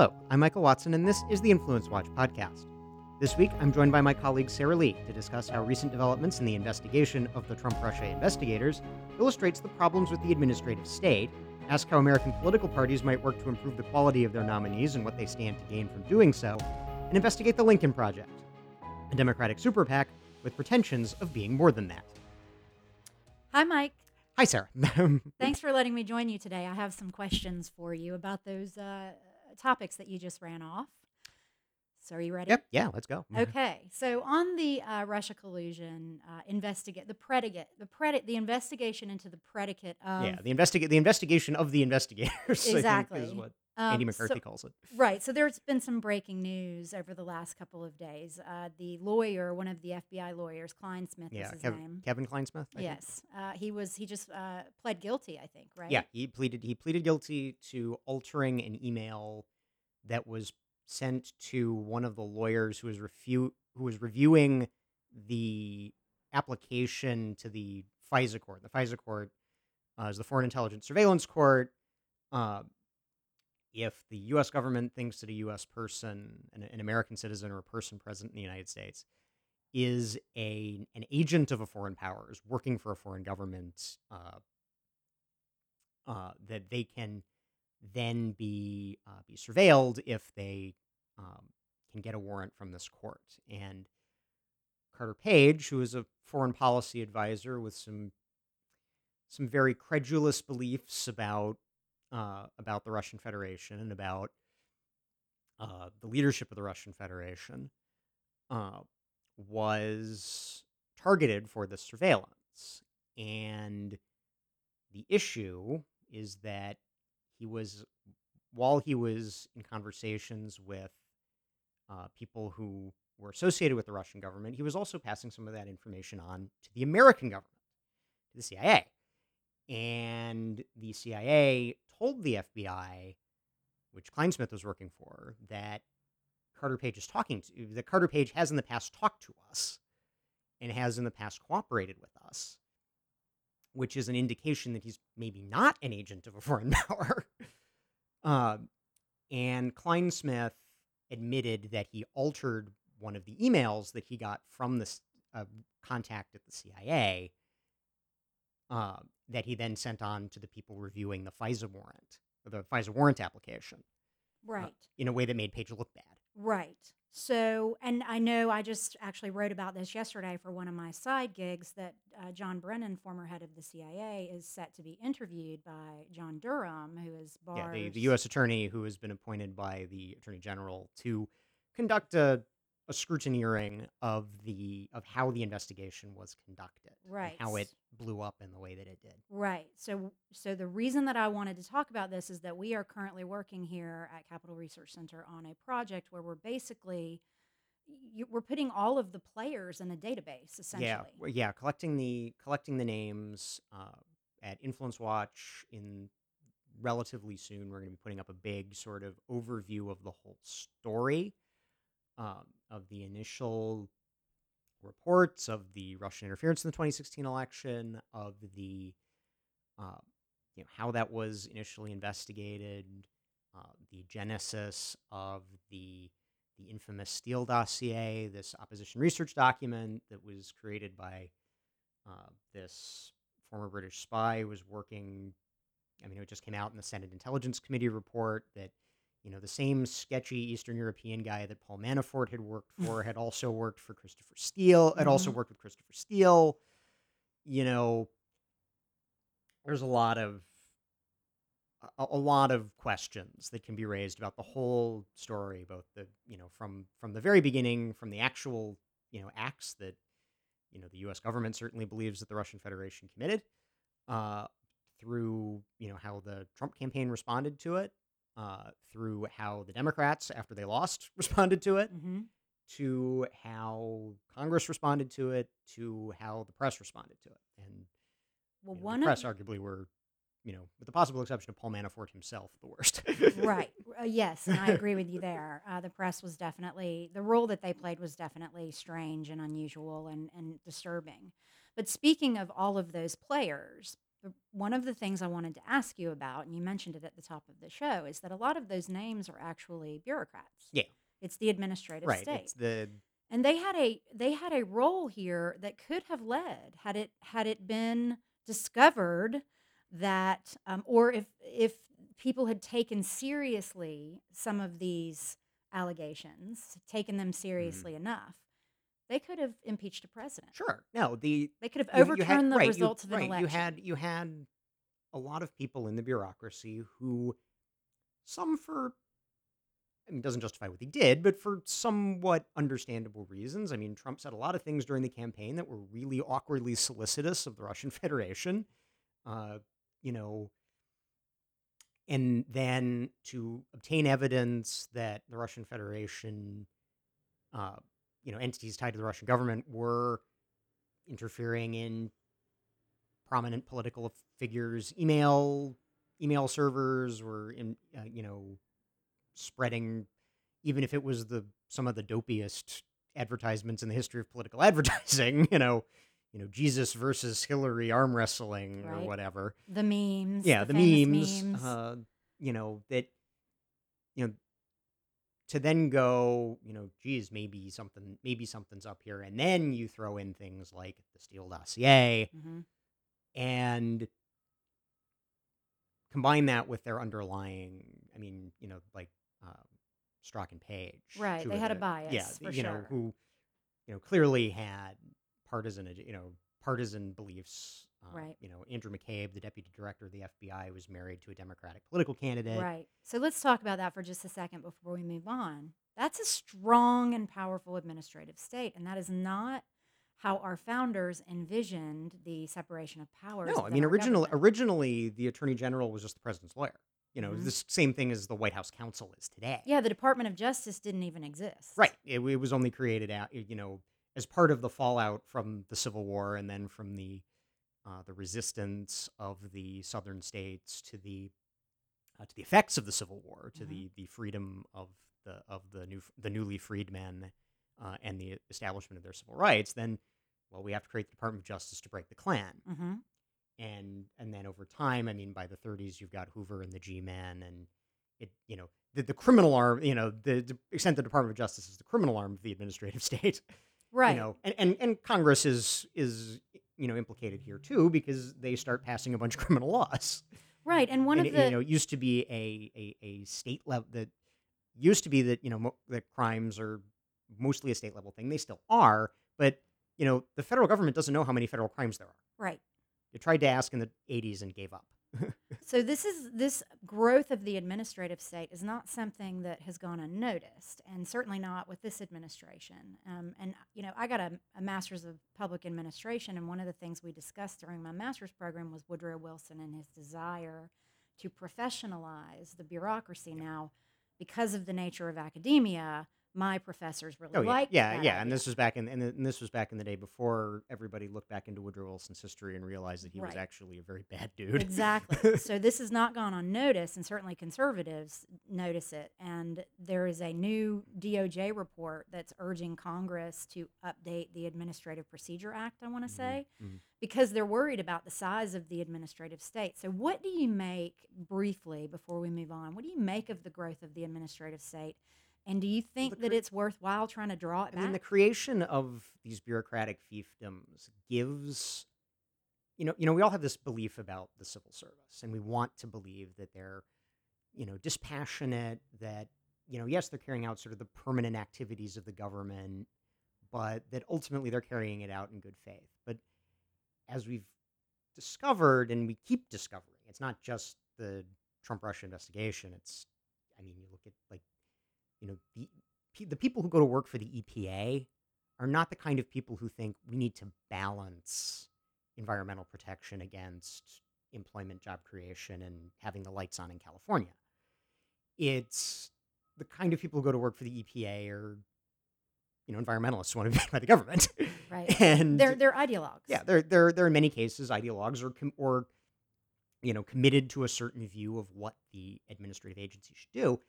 Hello, I'm Michael Watson, and this is the Influence Watch podcast. This week, I'm joined by my colleague Sarah Lee to discuss how recent developments in the investigation of the Trump Russia investigators illustrates the problems with the administrative state, ask how American political parties might work to improve the quality of their nominees and what they stand to gain from doing so, and investigate the Lincoln Project, a Democratic super PAC with pretensions of being more than that. Hi, Mike. Hi, Sarah. Thanks for letting me join you today. I have some questions for you about those uh, topics that you just ran off. So, are you ready? Yep. Yeah. Let's go. Okay. So, on the uh, Russia collusion uh, investigate the predicate, the predicate, the investigation into the predicate of yeah. The investigate the investigation of the investigators. Exactly. is what um, Andy McCarthy so- calls it. Right. So there's been some breaking news over the last couple of days. Uh, the lawyer, one of the FBI lawyers, Clinesmith Yeah. is his Kev- name. Kevin Clinesmith. I think? Yes. Uh, he was. He just uh, pled guilty. I think. Right. Yeah, he pleaded he pleaded guilty to altering an email that was sent to one of the lawyers who was refu- who was reviewing the application to the FISA court. The FISA court uh, is the Foreign Intelligence Surveillance Court. Uh, if the U.S. government thinks that a U.S. person, an, an American citizen, or a person present in the United States is a an agent of a foreign power, is working for a foreign government, uh, uh, that they can then be uh, be surveilled if they um, can get a warrant from this court. And Carter Page, who is a foreign policy advisor with some some very credulous beliefs about uh, about the Russian Federation and about uh, the leadership of the Russian Federation, uh, was targeted for this surveillance. And the issue is that he was, while he was in conversations with uh, people who were associated with the Russian government, he was also passing some of that information on to the American government, to the CIA. And the CIA told the FBI, which Clinesmith was working for, that Carter Page is talking to, that Carter Page has in the past talked to us and has in the past cooperated with us, which is an indication that he's maybe not an agent of a foreign power. uh, and Clinesmith admitted that he altered one of the emails that he got from this uh, contact at the CIA uh, that he then sent on to the people reviewing the FISA warrant, the FISA warrant application, uh, Right. in a way that made Page look bad. Right. So, and I know I just actually wrote about this yesterday for one of my side gigs that uh, John Brennan, former head of the CIA, is set to be interviewed by John Durham, who is Barr's. Yeah, the, the U.S. attorney who has been appointed by the attorney general to conduct a, a scrutineering of the of how the investigation was conducted, Right. how it blew up in the way that it did. Right. So, so the reason that I wanted to talk about this is that we are currently working here at Capital Research Center on a project where we're basically you, we're putting all of the players in a database essentially. Yeah, yeah, collecting the collecting the names uh, at Influence Watch in relatively soon. We're going to be putting up a big sort of overview of the whole story um, of the initial reports of the Russian interference in the 2016 election, of the uh, you know how that was initially investigated, uh, the genesis of the the infamous Steele dossier, this opposition research document that was created by uh, this former British spy who was working. I mean, it just came out in the Senate Intelligence Committee report that you know the same sketchy Eastern European guy that Paul Manafort had worked for had also worked for Christopher Steele. Had also Mhm. worked with Christopher Steele. You know, there's a lot of a, a lot of questions that can be raised about the whole story, both the you know from from the very beginning, from the actual you know acts that you know the U.S. government certainly believes that the Russian Federation committed, uh, through you know how the Trump campaign responded to it, uh, through how the Democrats after they lost responded to it, hmm to how Congress responded to it, to how the press responded to it, and Well, you know, one the of press arguably were, you know, with the possible exception of Paul Manafort himself, the worst. right. Uh, yes, and I agree with you there. Uh, the press was definitely the role that they played was definitely strange and unusual and and disturbing. But speaking of all of those players, the, one of the things I wanted to ask you about, and you mentioned it at the top of the show, is that a lot of those names are actually bureaucrats. Yeah. It's the administrative right. state. It's the and they had a they had a role here that could have led had it had it been discovered that um, or if if people had taken seriously some of these allegations taken them mhm. seriously enough they could have impeached a president sure. No, the they could have you you had overturned the right. You results of an right. You election had you had a lot of people in the bureaucracy who, some for I mean, it doesn't justify what they did, but for somewhat understandable reasons. I mean, Trump said a lot of things during the campaign that were really awkwardly solicitous of the Russian Federation. Uh, you know, and then to obtain evidence that the Russian Federation, uh, you know, entities tied to the Russian government were interfering in prominent political figures' email email servers, were in, uh, you know, spreading, even if it was the some of the dopiest advertisements in the history of political advertising. You know, you know, Jesus versus Hillary arm wrestling or whatever. the memes Yeah, the the memes. memes Uh, you know that you know to then go, you know, geez, maybe something, maybe something's up here, and then you throw in things like the Steele dossier hmm and combine that with their underlying, I mean, you know, like um, Strzok and Page, right they had a bias yeah, you know, who, you know, clearly had partisan, you know, partisan beliefs. Um, right you know, Andrew McCabe, the deputy director of the FBI, was married to a Democratic political candidate. Right. So let's talk about that for just a second before we move on. That's a strong and powerful administrative state, and that is not how our founders envisioned the separation of powers No, I mean, our original, government. originally the attorney general was just the president's lawyer. You know, hmm the same thing as the White House counsel is today. Yeah, the Department of Justice didn't even exist. Right. It, it was only created out, you know, as part of the fallout from the Civil War and then from the uh, the resistance of the southern states to the uh, to the effects of the Civil War, to hmm the the freedom of the of the new the newly freed men uh, and the establishment of their civil rights. Then, well, we have to create the Department of Justice to break the Klan. hmm and and then over time, I mean, by the 30s, you've got Hoover and the G-men, and it, you know, the, the criminal arm, you know, the, the extent the Department of Justice is the criminal arm of the administrative state, right you know, and, and and Congress is is you know implicated here too because they start passing a bunch of criminal laws, Right. And one and of it, you know, it used to be a a, a state level that used to be that you know mo- that crimes are mostly a state level thing. They still are, but you know, the federal government doesn't know how many federal crimes there are. right. They tried to ask in the 80s and gave up. So this is this growth of the administrative state is not something that has gone unnoticed, and certainly not with this administration. Um, and you know, I got a, a master's of public administration, and one of the things we discussed during my master's program was Woodrow Wilson and his desire to professionalize the bureaucracy. Now, because of the nature of academia, my professors really Oh yeah, liked yeah, yeah. And this was back in and, and this was back in the day before everybody looked back into Woodrow Wilson's history and realized that he was actually a very bad dude. Exactly. so this has not gone unnoticed, and certainly conservatives notice it. And there is a new DOJ report that's urging Congress to update the Administrative Procedure Act, I want to Mhm, say, mhm. because they're worried about the size of the administrative state. So, what do you make, briefly, before we move on, what do you make of the growth of the administrative state? And do you think the that it's worthwhile trying to draw it I mean, the creation of these bureaucratic fiefdoms gives you know, you know, we all have this belief about the civil service, and we want to believe that they're, you know, dispassionate. That you know, yes, they're carrying out sort of the permanent activities of the government, but that ultimately they're carrying it out in good faith. But as we've discovered, and we keep discovering, it's not just the Trump Russia investigation. It's, I mean, you look at like, you know, the the people who go to work for the EPA are not the kind of people who think we need to balance environmental protection against employment, job creation, and having the lights on in California. It's the kind of people who go to work for the EPA are, you know, environmentalists who want to be by the government, Right. and They're, they're ideologues. yeah, they're they're they're in many cases ideologues or com- or you know committed to a certain view of what the administrative agency should do,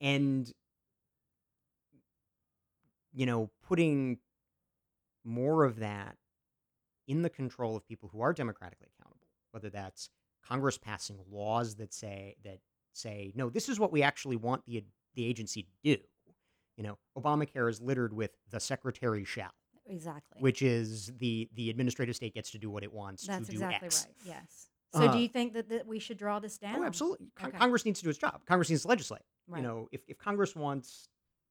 and you know putting more of that in the control of people who are democratically accountable whether that's Congress passing laws that say that say no, this is what we actually want the the agency to do. You know, Obamacare is littered with the secretary shall, Exactly. which is the the administrative state gets to do what it wants That's to do exactly X. right. Yes. So Uh, do you think that, that we should draw this down? Oh, absolutely. Con- Okay. Congress needs to do its job. Congress needs to legislate. Right. You know, if, if Congress wants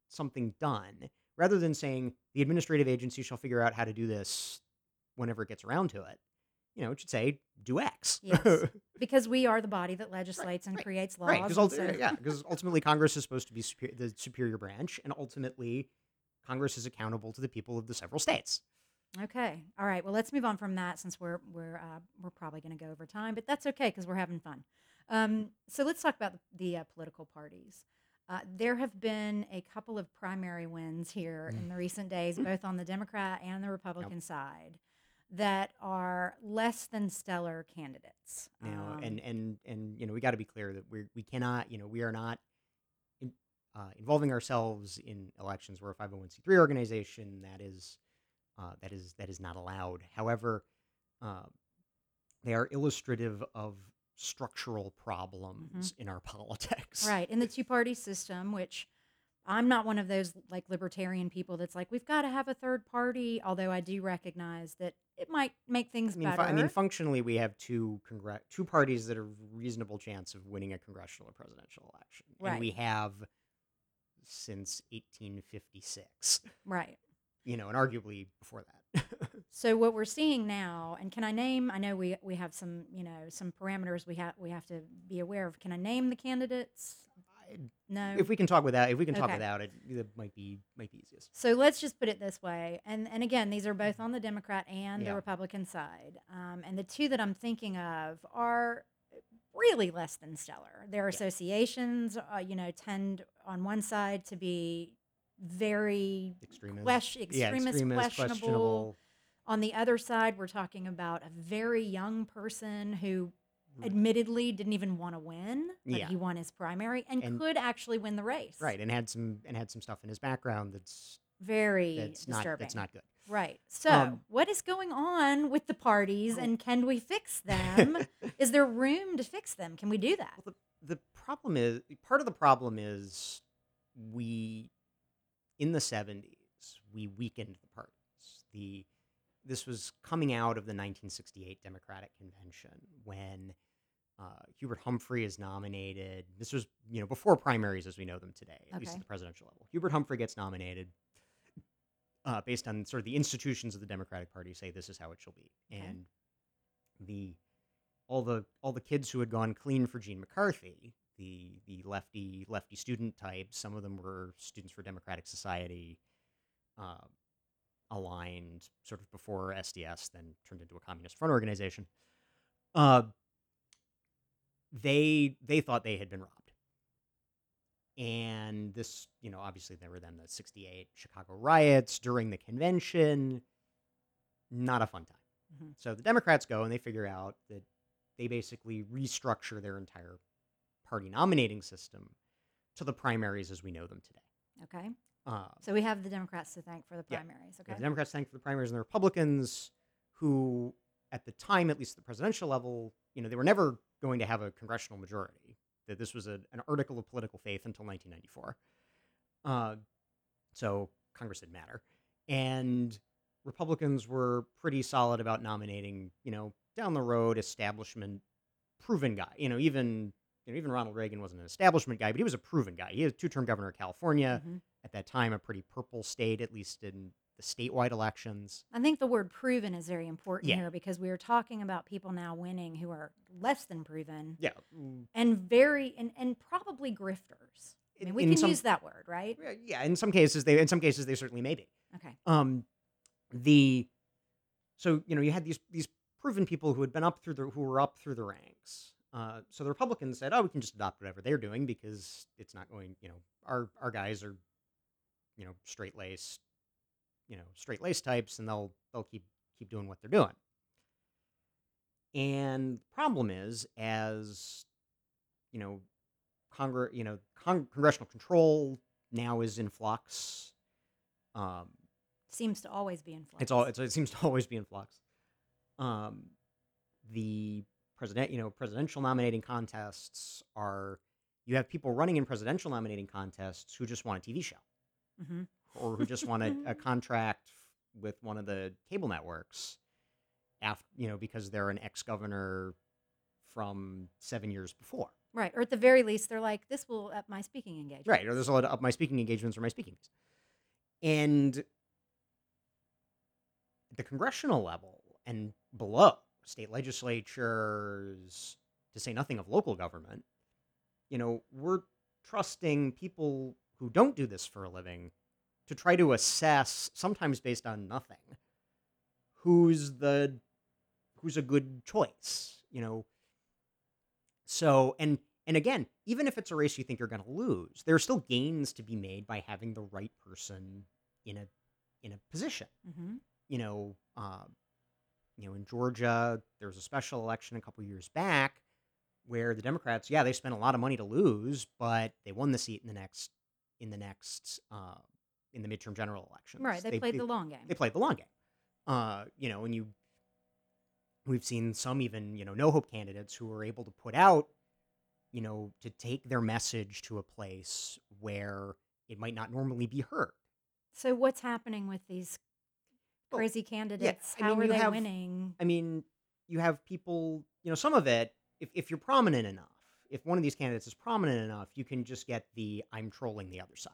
something done, rather than saying the administrative agency shall figure out how to do this whenever it gets around to it, you know, it should say do X. Yes. because we are the body that legislates and right, creates laws. right? Because so- yeah, because ultimately Congress is supposed to be super- the superior branch, and ultimately Congress is accountable to the people of the several states. Okay. All right. Well, let's move on from that since we're we're uh, we're probably going to go over time, but that's okay because we're having fun. Um, so let's talk about the, the uh, political parties. Uh, there have been a couple of primary wins here in the recent days, both on the Democrat and the Republican side, that are less than stellar candidates. Know, Um, and and and you know, we got to be clear that we we cannot, you know, we are not in, uh, involving ourselves in elections. We're a five hundred one c three organization that is uh, that is that is not allowed. However, uh, they are illustrative of structural problems mm-hmm. in our politics. Right. In the two party system, which I'm not one of those like libertarian people that's like, we've got to have a third party, although I do recognize that it might make things I mean, fu- better. I mean, functionally, we have two congre- two parties that are reasonable chance of winning a congressional or presidential election, Right. and we have since 1856. right. You know, and arguably before that. So what we're seeing now, and can I name? I know we we have some you know some parameters we have we have to be aware of. Can I name the candidates? I- No. if we can talk without, if we can talk Okay. without it, it might be might be easiest. So let's just put it this way, and and again, these are both on the Democrat and Yeah. the Republican side, um, and the two that I'm thinking of are really less than stellar. Their associations, uh, you know, tend on one side to be very Extremist, ques- yeah, extremist, extremist, questionable. On the other side, we're talking about a very young person who admittedly didn't even want to win, but Yeah. he won his primary and, And- could actually win the race. right, and had some and had some stuff in his background that's Very that's not disturbing. that's not good. Right. So, Um, what is going on with the parties Oh. and can we fix them? is there room to fix them? Can we do that? Well, the the problem is part of the problem is we in the 70s we weakened the parties. The this was coming out of the 1968 Democratic Convention when uh, Hubert Humphrey is nominated. This was you know before primaries as we know them today, at least at the presidential level. Hubert Humphrey gets nominated. Uh, based on sort of the institutions of the Democratic Party say this is how it shall be, Okay. and the all the all the kids who had gone clean for Gene McCarthy, the the lefty lefty student types. Some of them were students for Democratic Society, uh, aligned sort of before SDS, then turned into a communist front organization. Uh, they they thought they had been robbed, and this you know obviously there were then the '68 Chicago riots during the convention. Not a fun time. Mhm. So the Democrats go and they figure out that they basically restructure their entire party nominating system to the primaries as we know them today. Okay. Uh, So, we have the Democrats to thank for the primaries. you Okay. the Democrats thank for the primaries and the Republicans, who at the time, at least at the presidential level, you know, they were never going to have a congressional majority. That this was a, an article of political faith until 1994. Uh, so Congress didn't matter, and Republicans were pretty solid about nominating, you know, down the road establishment proven guy. You know, even you know, even Ronald Reagan wasn't an establishment guy, but he was a proven guy. He was two-term governor of California Mhm. at that time, a pretty purple state, at least in the statewide elections. I think the word proven is very important Yeah. here because we are talking about people now winning who are less than proven Yeah, and very and, and probably grifters. I mean, we in can some- use that word, right? yeah. In some cases, they in some cases they certainly may be. Okay. Um, the so you know you had these these proven people who had been up through the who were up through the ranks. Uh, so the Republicans said, "Oh, we can just adopt whatever they're doing because it's not going. You know, our our guys are, you know, straight laced, you know, straight laced types, and they'll they'll keep keep doing what they're doing." And the problem is, as you know, Congress, you know, con- congressional control now is in flux. Um, Seems to always be in flux. it's all it's, it seems to always be in flux. Um, the president, you know, presidential nominating contests are you have people running in presidential nominating contests who just want a TV show hmm or who just want a, a contract with one of the cable networks after you know because they're an ex-governor from seven years before Right. Or at the very least, they're like, this will up my speaking engagement. right or there's a lot of up my speaking engagements or my speaking and the congressional level and below state legislatures to say nothing of local government you know we're trusting people who don't do this for a living to try to assess sometimes based on nothing who's the who's a good choice you know? So and and again even if it's a race you think you're going to lose there are still gains to be made by having the right person in a in a position hmm you know uh, you know in georgia there was a special election a couple years back where the democrats yeah they spent a lot of money to lose but they won the seat in the next in the next uh, in the midterm general elections Right. They, played the long game. they played the long game. Uh, you know, and you we've seen some even, you know, no hope candidates who were able to put out, you know, to take their message to a place where it might not normally be heard. So what's happening with these crazy candidates? I How mean, are they have- winning? I mean, you have people, you know, some of it, if, if you're prominent enough, if one of these candidates is prominent enough, you can just get the I'm trolling the other side.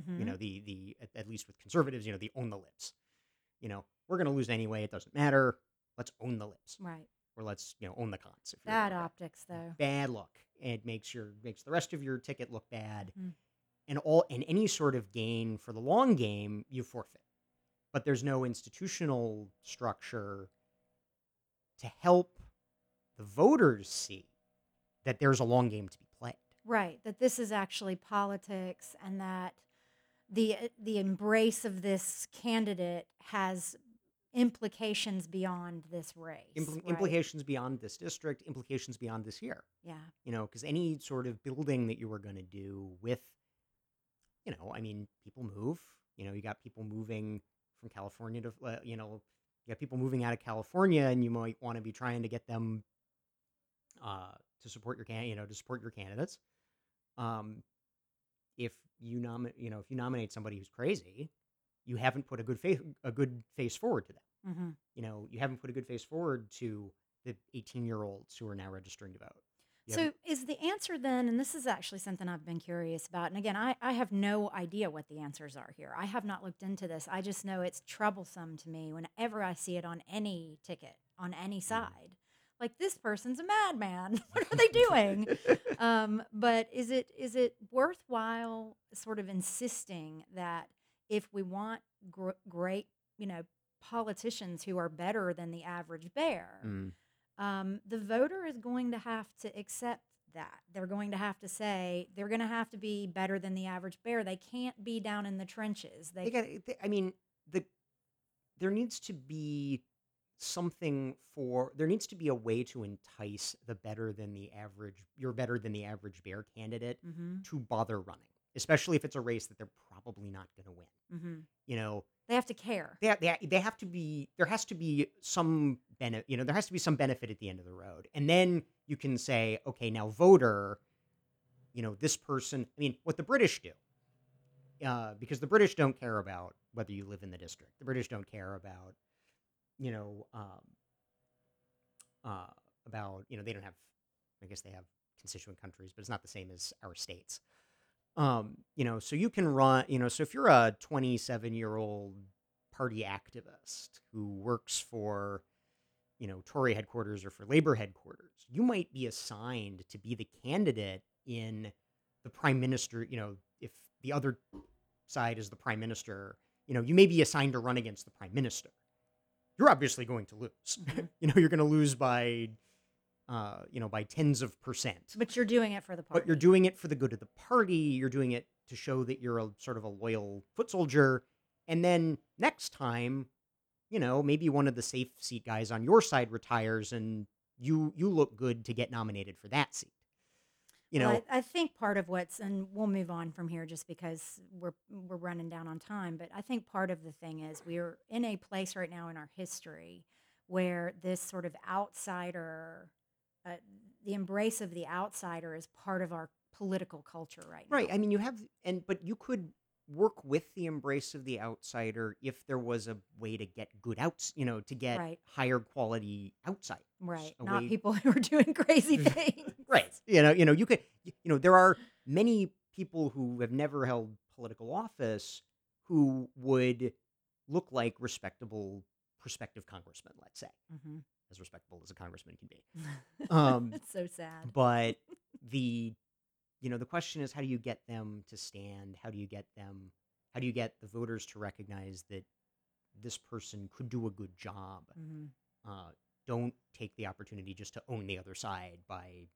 Mhm. You know, the the at, at least with conservatives, you know, the own the libs. You know, we're gonna lose anyway, it doesn't matter. Let's own the libs. right. Or let's, you know, own the cons. Bad optics, though. bad look. It makes your makes the rest of your ticket look bad. Mm. And all and any sort of gain for the long game, you forfeit. But there's no institutional structure to help the voters see that there's a long game to be played. Right. That this is actually politics, and that the uh, the embrace of this candidate has implications beyond this race. Impl- right? Implications beyond this district, implications beyond this year. Yeah. you know, because any sort of building that you were going to do with, you know, I mean, people move. You know, you got people moving from California to, uh, you know, you got people moving out of California, and you might want to be trying to get them uh, to support your can, you know, to support your candidates. Um, if you nominate, you know, if you nominate somebody who's crazy, you haven't put a good face a good face forward to them. hmm You know, you haven't put a good face forward to the 18 year olds who are now registering to vote. You So is the answer then, and this is actually something I've been curious about, and again, I, I have no idea what the answers are here. I have not looked into this. I just know it's troublesome to me whenever I see it on any ticket, on any Mm. side. Like this person's a madman. what are they doing? um, but is it is it worthwhile sort of insisting that if we want gr- great, you know, politicians who are better than the average bear, Mm. Um, the voter is going to have to accept that. They're going to have to say they're going to have to be better than the average bear. They can't be down in the trenches. They, They got. They, I mean, the there needs to be something for there needs to be a way to entice the better than the average you're better than the average bear candidate hmm to bother running especially if it's a race that they're probably not going to win hmm you know they have to care. they, they, they have to be there has to be some benefit you know there has to be some benefit at the end of the road. And then you can say okay now voter you know this person i mean what the british do uh, because the british don't care about whether you live in the district. The british don't care about you know um, uh, about you know they don't have i guess they have constituent countries but it's not the same as our states um, you know, so you can run, you know, so if you're a 27 year old party activist who works for, you know, Tory headquarters or for labor headquarters, you might be assigned to be the candidate in the prime minister, you know, if the other side is the prime minister, you know, you may be assigned to run against the prime minister. You're obviously going to lose. Mhm. you know, you're going to lose by, uh, you know, by tens of percent But you're doing it for the party. but you're doing it for the good of the party. You're doing it to show that you're a sort of a loyal foot soldier. And then next time, you know, maybe one of the safe seat guys on your side retires, and you you look good to get nominated for that seat. You know, Well, I, I think part of what's, and we'll move on from here just because we're we're running down on time. But I think part of the thing is we're in a place right now in our history where this sort of outsider uh, the embrace of the outsider is part of our political culture right now. Right. I mean, you have, and but you could work with the embrace of the outsider if there was a way to get good outs, you know, to get Right. higher quality outside. Right. Not way, people who are doing crazy things. right? You know, you know, you could, you know, there are many people who have never held political office who would look like respectable prospective congressman, let's say, hmm as respectable as a congressman can be. Um, it's so sad. but the you know the question is how do you get them to stand? How do you get them how do you get the voters to recognize that this person could do a good job? Hmm uh, don't take the opportunity just to own the other side by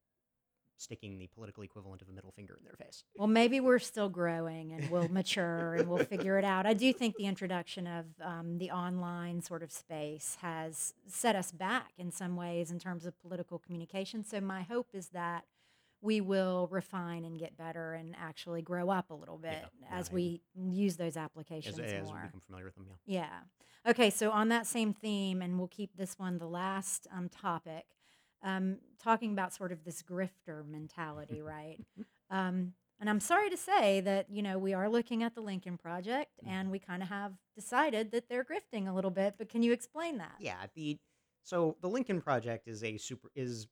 sticking the political equivalent of a middle finger in their face Well, maybe we're still growing and we'll mature and we'll figure it out. I do think the introduction of um, the online sort of space has set us back in some ways in terms of political communication. So, my hope is that we will refine and get better and actually grow up a little bit yeah as I- we use those as, applications as we more. become familiar with them yeah Yeah. Okay. So on that same theme, and we'll keep this one the last um, topic, um, talking about sort of this grifter mentality, right? Um, and I'm sorry to say that you know we are looking at the Lincoln Project, and we kind of have decided that they're grifting a little bit. But can you explain that? yeah the so the lincoln project is a super is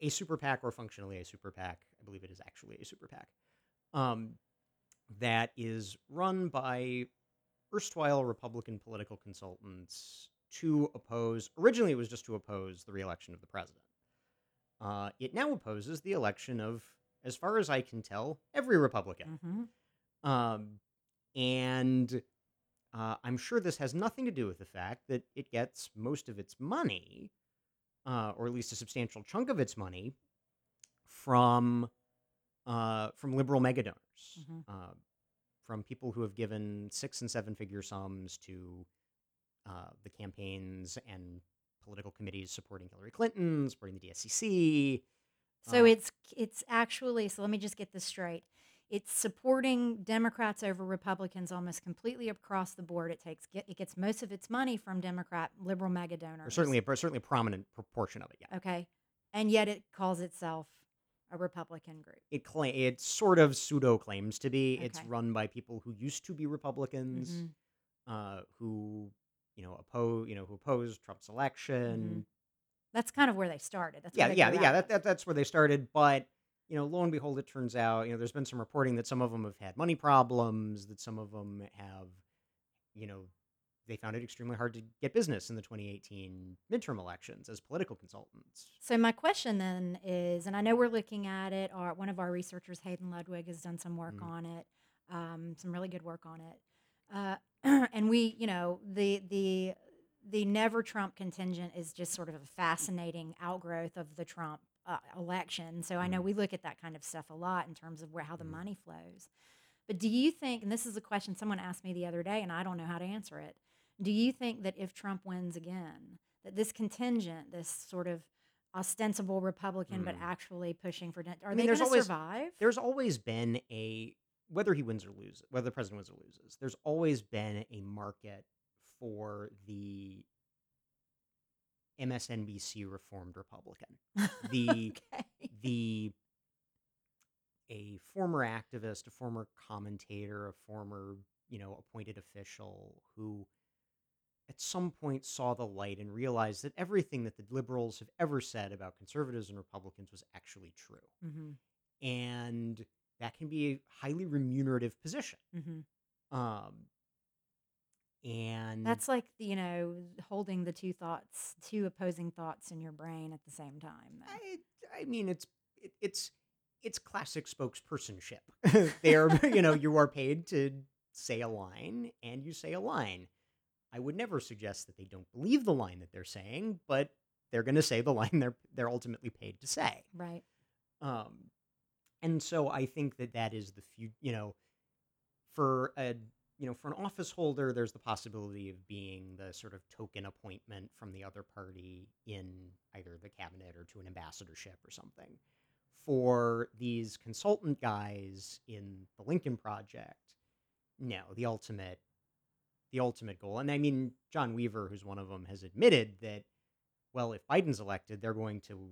a super pac or functionally a super pac i believe it is actually a super pac um, that is run by erstwhile republican political consultants to oppose originally it was just to oppose the reelection of the president uh, it now opposes the election of as far as i can tell every republican. Hmm um, and uh, I'm sure this has nothing to do with the fact that it gets most of its money, uh, or at least a substantial chunk of its money, from uh, from liberal mega donors, hmm uh, from people who have given six and seven figure sums to uh, the campaigns and political committees supporting Hillary Clinton, supporting the DSCC. So Uh, it's it's actually so let me just get this straight. It's supporting Democrats over Republicans almost completely across the board. It takes get, it gets most of its money from Democrat liberal mega or donors. certainly a certainly a prominent proportion of it. Yeah. Okay. And yet it calls itself a Republican group. it cla- it sort of pseudo claims to be. It's run by people who used to be Republicans, hmm uh, who you know oppose you know who opposed Trump's hmm election. That's kind of where they started. That's Yeah, yeah, yeah. That, that that's where they started. But you know, lo and behold, it turns out you know there's been some reporting that some of them have had money problems. That some of them have, you know, they found it extremely hard to get business in the 2018 midterm elections as political consultants. So my question then is, and I know we're looking at it. Our one of our researchers, Hayden Ludwig, has done some work Mm. on it, um, some really good work on it. Uh, and we, you know, the the the never Trump contingent is just sort of a fascinating outgrowth of the Trump uh, election. So I know Mm. we look at that kind of stuff a lot in terms of where how the Mm. money flows. But do you think, and this is a question someone asked me the other day, and I don't know how to answer it. Do you think that if Trump wins again, that this contingent, this sort of ostensible Republican, but Mm. actually pushing for, are I they going to survive? there's always been a whether he wins or loses, whether the president wins or loses, there's always been a market for the MSNBC reformed Republican. The okay. the a former activist, a former commentator, a former, you know, appointed official who at some point saw the light and realized that everything that the liberals have ever said about conservatives and Republicans was actually true hmm and that can be a highly remunerative position. hmm Um, and That's like, you know, holding the two thoughts, two opposing thoughts in your brain at the same time. Though. I, I mean, it's it, it's it's classic spokespersonship. There, you know, you are paid to say a line, and you say a line. I would never suggest that they don't believe the line that they're saying, but they're going to say the line they're they're ultimately paid to say. Right. Um, and so I think that that is the few, you know, for a you know for an office holder, there's the possibility of being the sort of token appointment from the other party in either the cabinet or to an ambassadorship or something. For these consultant guys in the Lincoln Project, no, the ultimate the ultimate goal. And I mean, John Weaver, who's one of them, has admitted that well, if Biden's elected, they're going to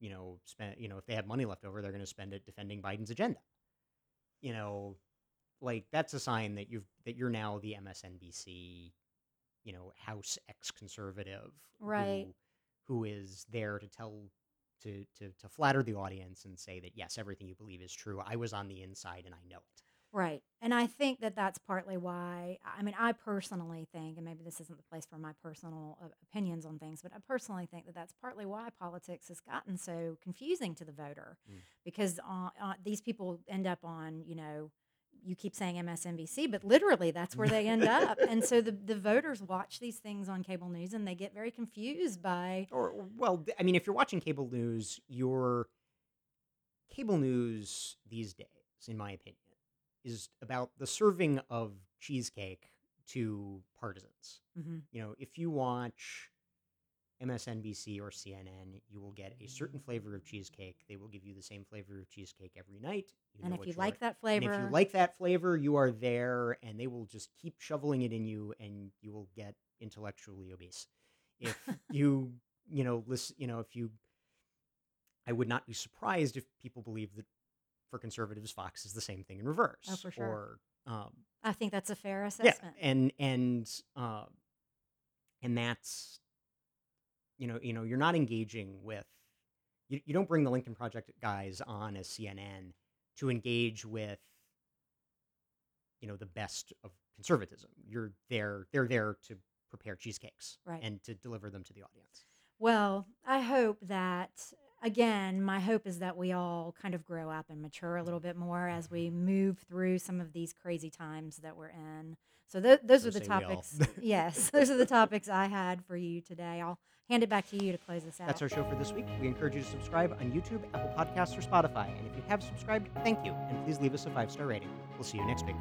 you know, spend, you know, if they have money left over, they're going to spend it defending Biden's agenda. You know, like that's a sign that you've that you're now the MSNBC, you know, House ex conservative, Right. Who, who is there to tell to to to flatter the audience and say that yes, everything you believe is true. I was on the inside and I know it. Right. And I think that that's partly why, I mean, I personally think, and maybe this isn't the place for my personal uh, opinions on things, but I personally think that that's partly why politics has gotten so confusing to the voter Mm. because uh, uh, these people end up on, you know, you keep saying MSNBC, but literally that's where they end up. And so the, the voters watch these things on cable news and they get very confused by, Or or- well, I mean, if you're watching cable news, your cable news these days, in my opinion, is about the serving of cheesecake to partisans. Mhm. You know, if you watch MSNBC or CNN, you will get a certain flavor of cheesecake. They will give you the same flavor of cheesecake every night. You and if you like that And flavor, if you like that flavor, you are there, and they will just keep shoveling it in you, and you will get intellectually obese. If you, you know, listen, you know, if you, I would not be surprised if people believe that for conservatives, Fox is the same thing in reverse. Oh, for sure. Or, um, I think that's a fair assessment. yeah, and and uh, and that's, you know, you know, you're not engaging with, you, you don't bring the Lincoln Project guys on as CNN to engage with you know the best of conservatism you're there they're there to prepare cheesecakes Right. and to deliver them to the audience Well, I hope that, again, my hope is that we all kind of grow up and mature a little bit more as we mm-hmm. move through some of these crazy times that we're in. So, th- those So are the say we all. topics. yes, those are the topics I had for you today. I'll hand it back to you to close this out. that's our show for this week we encourage you to subscribe on youtube apple podcasts or spotify and if you have subscribed thank you and please leave us a five star rating we'll see you next week